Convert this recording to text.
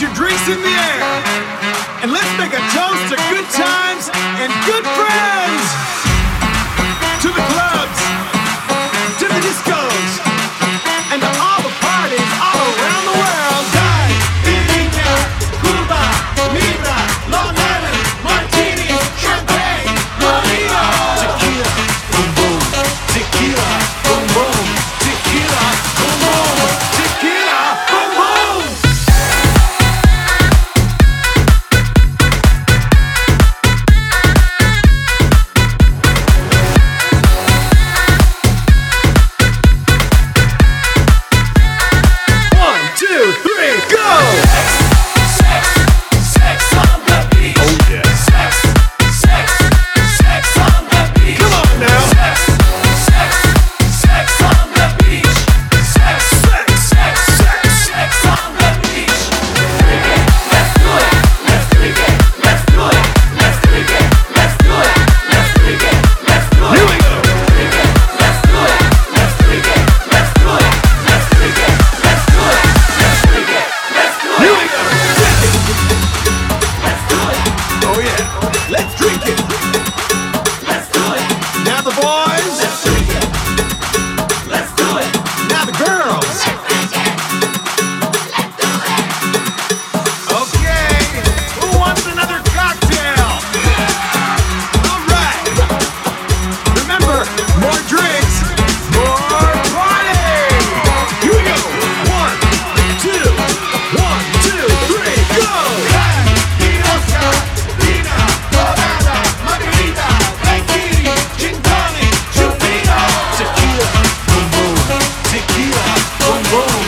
raise your drinks in the air. And let's make a toast to good times and good friends. Boom.